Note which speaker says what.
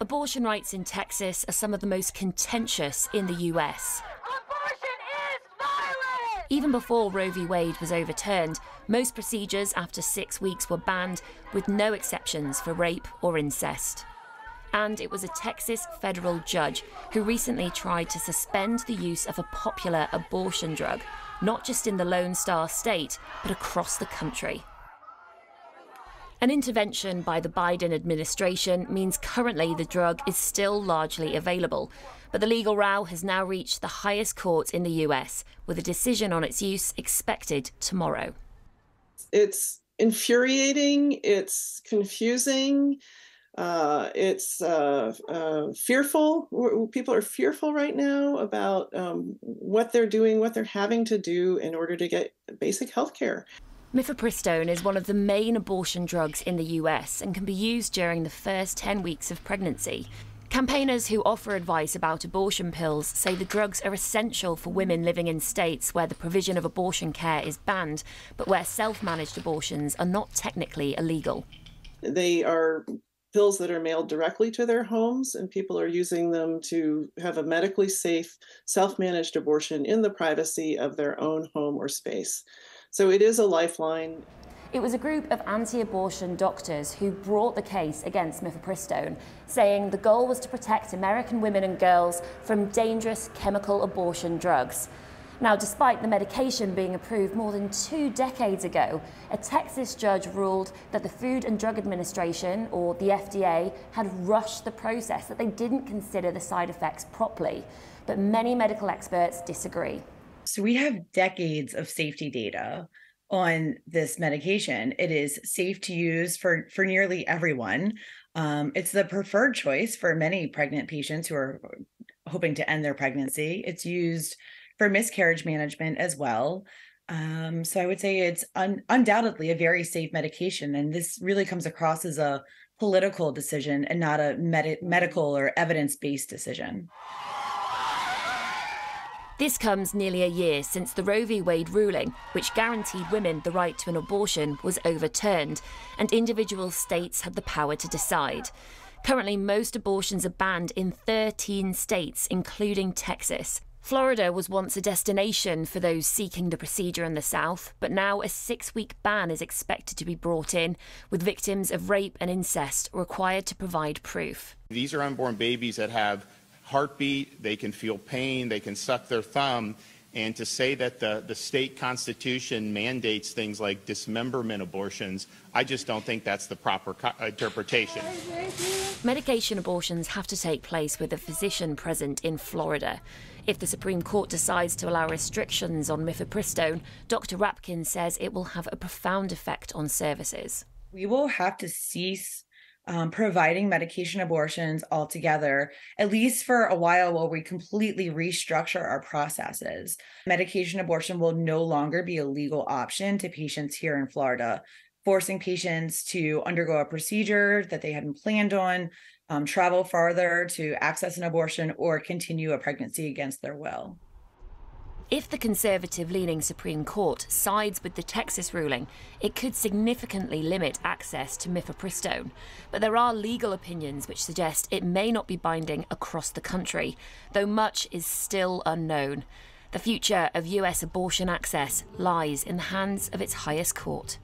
Speaker 1: Abortion rights in Texas are some of the most contentious in the US. Even before Roe v. Wade was overturned, most procedures after six weeks were banned, with no exceptions for rape or incest. And it was a Texas federal judge who recently tried to suspend the use of a popular abortion drug, not just in the Lone Star State, but across the country. An intervention by the Biden administration means currently the drug is still largely available, but the legal row has now reached the highest court in the US, with a decision on its use expected tomorrow.
Speaker 2: It's infuriating, it's confusing. Uh, it's uh, uh, fearful. People are fearful right now about um, what they're doing, what they're having to do in order to get basic health care.
Speaker 1: Mifepristone is one of the main abortion drugs in the US and can be used during the first 10 weeks of pregnancy. Campaigners who offer advice about abortion pills say the drugs are essential for women living in states where the provision of abortion care is banned, but where self managed abortions are not technically illegal.
Speaker 2: They are pills that are mailed directly to their homes, and people are using them to have a medically safe, self managed abortion in the privacy of their own home or space. So it is a lifeline.
Speaker 1: It was a group of anti abortion doctors who brought the case against mifepristone, saying the goal was to protect American women and girls from dangerous chemical abortion drugs. Now, despite the medication being approved more than two decades ago, a Texas judge ruled that the Food and Drug Administration, or the FDA, had rushed the process, that they didn't consider the side effects properly. But many medical experts disagree.
Speaker 3: So we have decades of safety data on this medication. It is safe to use for for nearly everyone. Um, it's the preferred choice for many pregnant patients who are hoping to end their pregnancy. It's used for miscarriage management as well. Um, so I would say it's un- undoubtedly a very safe medication, and this really comes across as a political decision and not a med- medical or evidence based decision.
Speaker 1: This comes nearly a year since the Roe v. Wade ruling, which guaranteed women the right to an abortion, was overturned, and individual states have the power to decide. Currently, most abortions are banned in 13 states, including Texas. Florida was once a destination for those seeking the procedure in the South, but now a six week ban is expected to be brought in, with victims of rape and incest required to provide proof.
Speaker 4: These are unborn babies that have heartbeat, they can feel pain, they can suck their thumb. And to say that the, the state constitution mandates things like dismemberment abortions, I just don't think that's the proper interpretation.
Speaker 1: Medication abortions have to take place with a physician present in Florida. If the Supreme Court decides to allow restrictions on mifepristone, Dr. Rapkin says it will have a profound effect on services.
Speaker 3: We will have to cease um, providing medication abortions altogether, at least for a while while we completely restructure our processes. Medication abortion will no longer be a legal option to patients here in Florida, forcing patients to undergo a procedure that they hadn't planned on, um, travel farther to access an abortion, or continue a pregnancy against their will.
Speaker 1: If the conservative leaning Supreme Court sides with the Texas ruling, it could significantly limit access to mifepristone. But there are legal opinions which suggest it may not be binding across the country, though much is still unknown. The future of US abortion access lies in the hands of its highest court.